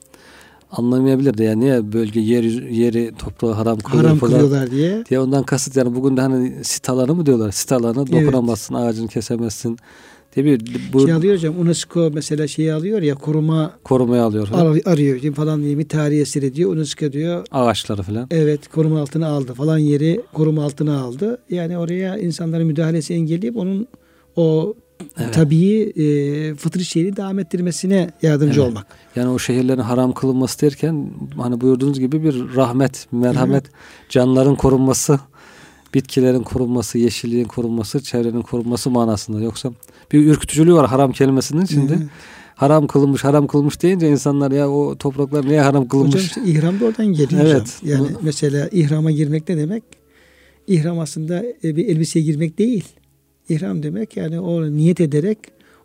anlamayabilir de yani niye bölge yer, yeri toprağı haram kılıyor haram kılıyorlar diye. diye ondan kasıt yani bugün de hani sit alanı mı diyorlar sit alanı dokunamazsın evet. ağacını kesemezsin Tabii bu şey alıyor hocam UNESCO mesela şeyi alıyor ya koruma korumaya alıyor. Al, arıyor falan diye bir tarihi eser diyor. UNESCO diyor. Ağaçları falan. Evet koruma altına aldı falan yeri koruma altına aldı. Yani oraya insanların müdahalesi engelleyip onun o evet. tabii e, fıtri şeyini devam ettirmesine yardımcı evet. olmak. Yani o şehirlerin haram kılınması derken hani buyurduğunuz gibi bir rahmet, merhamet, Hı. canların korunması bitkilerin korunması, yeşilliğin korunması, çevrenin korunması manasında. Yoksa bir ürkütücülüğü var haram kelimesinin içinde. Evet. Haram kılınmış, haram kılmış deyince insanlar ya o topraklar niye haram kılınmış? Hocam işte ihram da oradan geliyor evet. hocam. Yani Hı. mesela ihrama girmek ne demek? ihram aslında e, bir elbiseye girmek değil. İhram demek yani o niyet ederek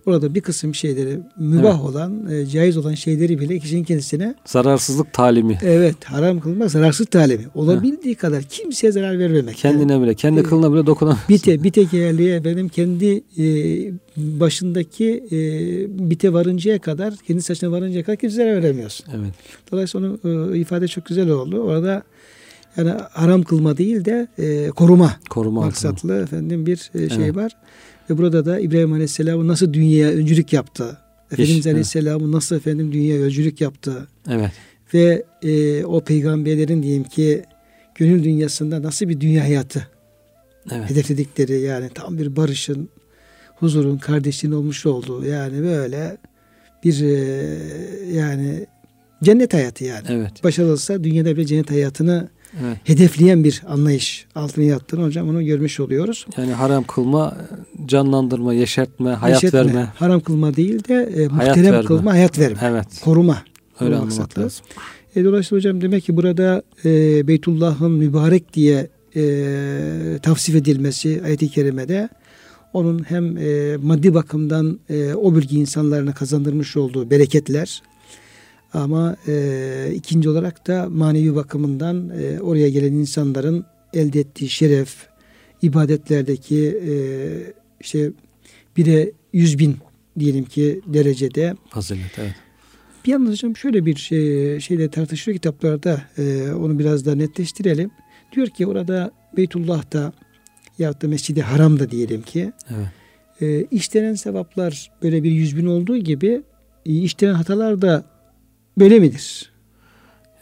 orada bir kısım şeyleri mübah evet. olan, e, caiz olan şeyleri bile kişinin kendisine zararsızlık talimi. Evet, haram kılmak zararsız talimi. Olabildiği ha. kadar kimseye zarar vermemek. Kendine yani, bile, kendi e, kılına bile dokunamaz. Bite, bite yerliğe benim kendi e, başındaki e, bite varıncaya kadar, kendi saçına varıncaya kadar kimseye zarar veremiyorsun. Evet. Dolayısıyla onun e, ifade çok güzel oldu. Orada yani haram kılma değil de e, koruma, koruma maksatlı altına. efendim bir e, şey evet. var. Ve burada da İbrahim Aleyhisselam nasıl dünyaya öncülük yaptı? Efendimiz İş, Aleyhisselam'ı evet. nasıl efendim dünyaya öncülük yaptı? Evet. Ve e, o peygamberlerin diyeyim ki gönül dünyasında nasıl bir dünya hayatı evet. hedefledikleri yani tam bir barışın, huzurun, kardeşliğin olmuş olduğu yani böyle bir e, yani cennet hayatı yani. Evet. Başarılırsa dünyada bir cennet hayatını evet. hedefleyen bir anlayış altına yattığını hocam onu görmüş oluyoruz. Yani haram kılma, canlandırma, yeşertme, hayat yeşertme, verme. Haram kılma değil de e, muhterem verme. kılma, hayat verme. Evet. Koruma. Öyle anlamak lazım. E, dolayısıyla hocam demek ki burada e, Beytullah'ın mübarek diye e, tavsif edilmesi ayet-i kerimede onun hem e, maddi bakımdan e, o bölge insanlarına kazandırmış olduğu bereketler ama e, ikinci olarak da manevi bakımından e, oraya gelen insanların elde ettiği şeref, ibadetlerdeki e, işte bire yüz bin diyelim ki derecede. Fazilet evet. Bir yandan hocam şöyle bir şey, şeyle tartışıyor kitaplarda e, onu biraz daha netleştirelim. Diyor ki orada Beytullah'ta ya da Mescid-i Haram'da diyelim ki evet. e, işlenen sevaplar böyle bir yüz bin olduğu gibi e, işlenen hatalar da Böyle midir?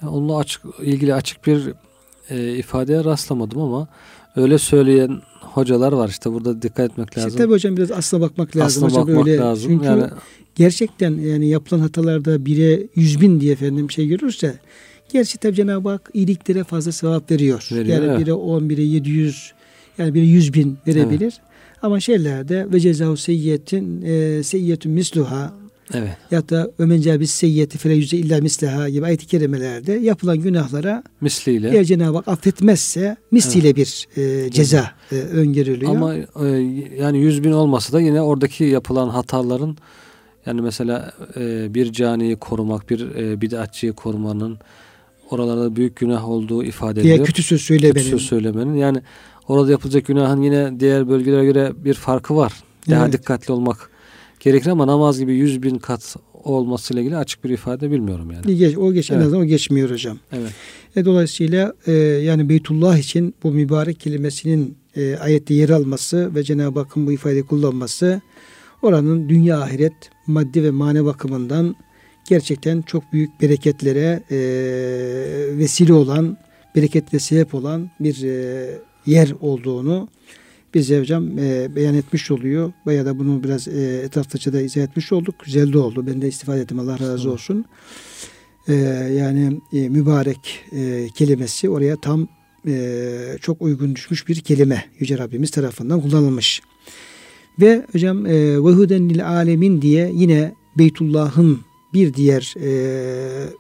Ya onunla açık ilgili açık bir e, ifadeye rastlamadım ama öyle söyleyen hocalar var işte burada dikkat etmek lazım. İşte tabii hocam biraz aslına bakmak lazım. Aslına hocam bakmak öyle. lazım. Çünkü yani, gerçekten yani yapılan hatalarda bire yüz bin diye efendim şey görürse gerçi tabii Cenab-ı Hak iyiliklere fazla sevap veriyor. veriyor yani evet. bire on, bire yedi yüz yani bire yüz bin verebilir. Evet. Ama şeylerde ve cezavu seyyiyetin e, seyyiyetün misluha Evet. Ya da ömen cabis seyyiyeti fele yüze illa misleha gibi ayet-i kerimelerde yapılan günahlara misliyle eğer Cenab-ı Hak affetmezse misliyle evet. bir e, ceza e, öngörülüyor. Ama e, yani yüz bin olmasa da yine oradaki yapılan hataların yani mesela e, bir caniyi korumak, bir e, bid'atçıyı korumanın oralarda büyük günah olduğu ifade ediliyor. Diye kötü söz söylemenin. Kötü söz söylemenin. Yani orada yapılacak günahın yine diğer bölgelere göre bir farkı var. Daha evet. dikkatli olmak gerekir ama namaz gibi yüz bin kat olmasıyla ilgili açık bir ifade bilmiyorum yani. Geç, o geç evet. en azından o geçmiyor hocam. Evet. E, dolayısıyla e, yani Beytullah için bu mübarek kelimesinin e, ayette yer alması ve Cenab-ı Hakk'ın bu ifadeyi kullanması oranın dünya ahiret maddi ve mane bakımından gerçekten çok büyük bereketlere e, vesile olan, bereketle sebep olan bir e, yer olduğunu bize hocam e, beyan etmiş oluyor. Veya da bunu biraz e, etraflıca da izah etmiş olduk. Güzel de oldu. Ben de istifade ettim. Allah razı olsun. E, yani e, mübarek e, kelimesi oraya tam e, çok uygun düşmüş bir kelime. Yüce Rabbimiz tarafından kullanılmış. Ve hocam e, vehuden lil alemin diye yine Beytullah'ın bir diğer e,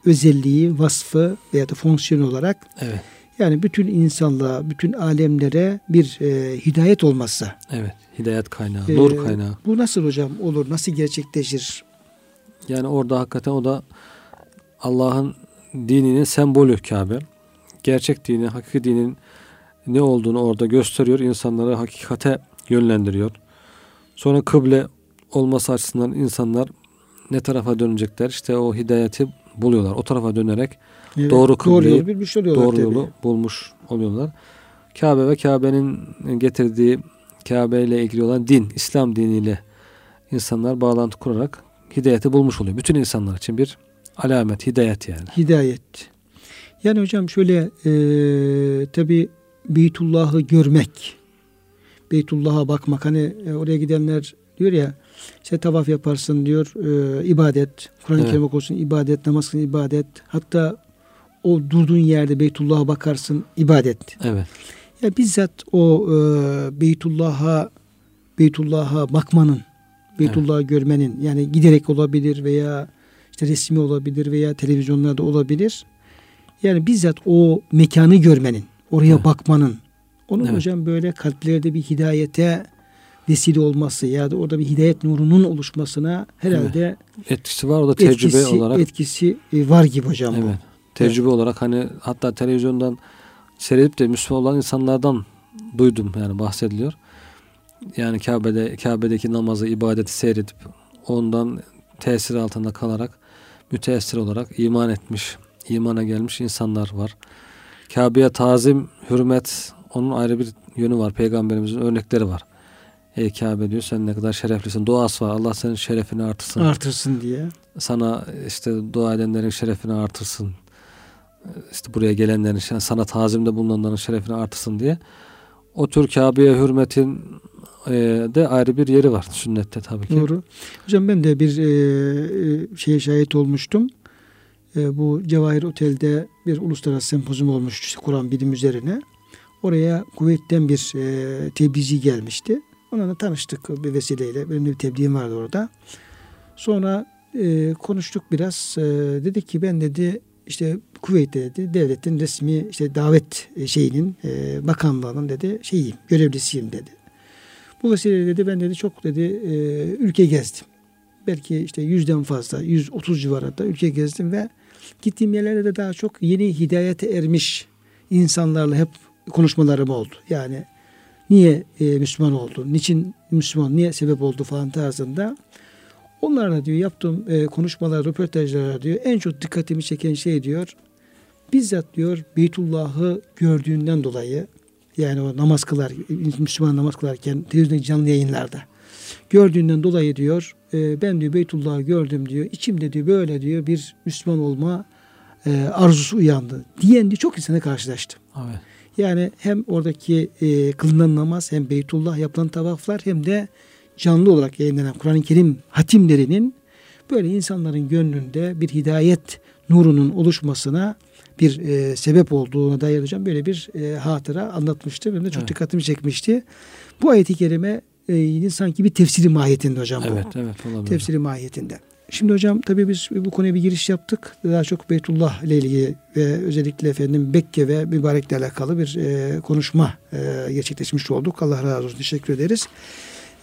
özelliği, vasfı veya da fonksiyon olarak evet yani bütün insanlığa, bütün alemlere bir e, hidayet olmazsa. Evet, hidayet kaynağı, e, nur kaynağı. Bu nasıl hocam olur, nasıl gerçekleşir? Yani orada hakikaten o da Allah'ın dininin sembolü Kabe. Gerçek dini, hakiki dinin ne olduğunu orada gösteriyor. insanları hakikate yönlendiriyor. Sonra kıble olması açısından insanlar ne tarafa dönecekler? İşte o hidayeti buluyorlar. O tarafa dönerek evet, doğru kıbleyi, doğru, yolu, doğru yolu bulmuş oluyorlar. Kabe ve Kabe'nin getirdiği Kabe ile ilgili olan din, İslam diniyle insanlar bağlantı kurarak hidayeti bulmuş oluyor. Bütün insanlar için bir alamet, hidayet yani. Hidayet. Yani hocam şöyle e, tabi Beytullah'ı görmek, Beytullah'a bakmak hani e, oraya gidenler diyor ya işte tavaf yaparsın diyor e, ibadet, Kur'an-ı evet. Kerim okursun ibadet, namaz kılın ibadet. Hatta o durduğun yerde Beytullah'a bakarsın ibadet. Evet. Ya bizzat o e, Beytullah'a Beytullah'a bakmanın, Beytullah'ı evet. görmenin yani giderek olabilir veya işte resmi olabilir veya televizyonlarda olabilir. Yani bizzat o mekanı görmenin, oraya evet. bakmanın, Onun evet. hocam böyle kalplerde bir hidayete vesile olması ya da orada bir hidayet nurunun oluşmasına herhalde evet. etkisi var. O da tecrübe etkisi, olarak etkisi e, var gibi hocam. Evet. Bu. Tecrübe evet. olarak hani hatta televizyondan seyredip de Müslüman olan insanlardan duydum yani bahsediliyor. Yani Kabe'de Kabe'deki namazı, ibadeti seyredip ondan tesir altında kalarak müteessir olarak iman etmiş, imana gelmiş insanlar var. Kabe'ye tazim, hürmet onun ayrı bir yönü var. Peygamberimizin örnekleri var. Ey Kabe diyor sen ne kadar şereflisin. Duası var. Allah senin şerefini artırsın. Artırsın diye. Sana işte dua edenlerin şerefini artırsın. İşte buraya gelenlerin sana tazimde bulunanların şerefini artırsın diye. O tür Kabe'ye hürmetin e, de ayrı bir yeri var sünnette tabii ki. Doğru. Hocam ben de bir e, e şeye şahit olmuştum. E, bu Cevahir Otel'de bir uluslararası sempozyum olmuştu işte Kur'an bilim üzerine. Oraya Kuveyt'ten bir e, tebliğci gelmişti. Onunla tanıştık bir vesileyle. Benim de bir tebliğim vardı orada. Sonra konuştuk biraz. Dedi ki ben dedi işte Kuveyt'te dedi devletin resmi işte davet e, şeyinin e, bakanlığının dedi şeyiyim görevlisiyim dedi. Bu vesileyle dedi ben dedi çok dedi e, ülke gezdim. Belki işte yüzden fazla 130 civarında ülke gezdim ve gittiğim yerlerde de daha çok yeni hidayete ermiş insanlarla hep konuşmalarım oldu. Yani niye e, Müslüman oldu, niçin Müslüman, niye sebep oldu falan tarzında. Onlarla diyor yaptığım e, konuşmalar, röportajlara diyor en çok dikkatimi çeken şey diyor. Bizzat diyor Beytullah'ı gördüğünden dolayı yani o namaz kılar, Müslüman namaz kılarken televizyondaki canlı yayınlarda gördüğünden dolayı diyor e, ben diyor Beytullah'ı gördüm diyor. içimde diyor böyle diyor bir Müslüman olma e, arzusu uyandı. Diyen diyor çok insana karşılaştım. Evet. Yani hem oradaki e, kılınan namaz hem Beytullah yapılan tavaflar hem de canlı olarak yayınlanan Kur'an-ı Kerim hatimlerinin böyle insanların gönlünde bir hidayet nurunun oluşmasına bir e, sebep olduğuna dair hocam böyle bir e, hatıra anlatmıştı. Benim de çok evet. dikkatimi çekmişti. Bu ayeti kerime e, sanki bir tefsiri mahiyetinde hocam evet, bu. Evet, olabilir. Tefsiri mahiyetinde. Şimdi hocam tabii biz bu konuya bir giriş yaptık. Daha çok Beytullah ile ilgili ve özellikle efendim Bekke ve mübarekle alakalı bir e, konuşma e, gerçekleşmiş olduk. Allah razı olsun. Teşekkür ederiz.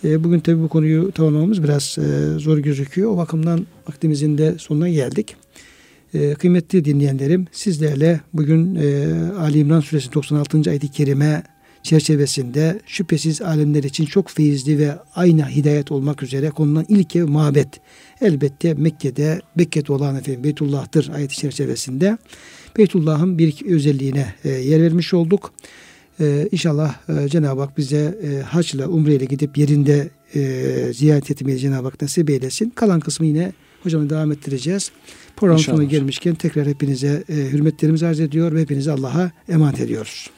E, bugün tabii bu konuyu tamamlamamız biraz e, zor gözüküyor. O bakımdan vaktimizin de sonuna geldik. E, kıymetli dinleyenlerim sizlerle bugün Ali İmran Suresi 96. ayet-i kerime çerçevesinde şüphesiz alemler için çok feyizli ve aynı hidayet olmak üzere konulan ilk ev mabet. Elbette Mekke'de Mekke'de olan efendim Beytullah'tır ayet çerçevesinde. Beytullah'ın bir özelliğine yer vermiş olduk. E, inşallah e, Cenab-ı Hak bize e, hac ile umre ile gidip yerinde e, ziyaret etmeyi Cenab-ı Hak nasip eylesin. Kalan kısmı yine hocamla devam ettireceğiz. Program sonuna gelmişken tekrar hepinize e, hürmetlerimizi arz ediyor ve hepinizi Allah'a emanet ediyoruz.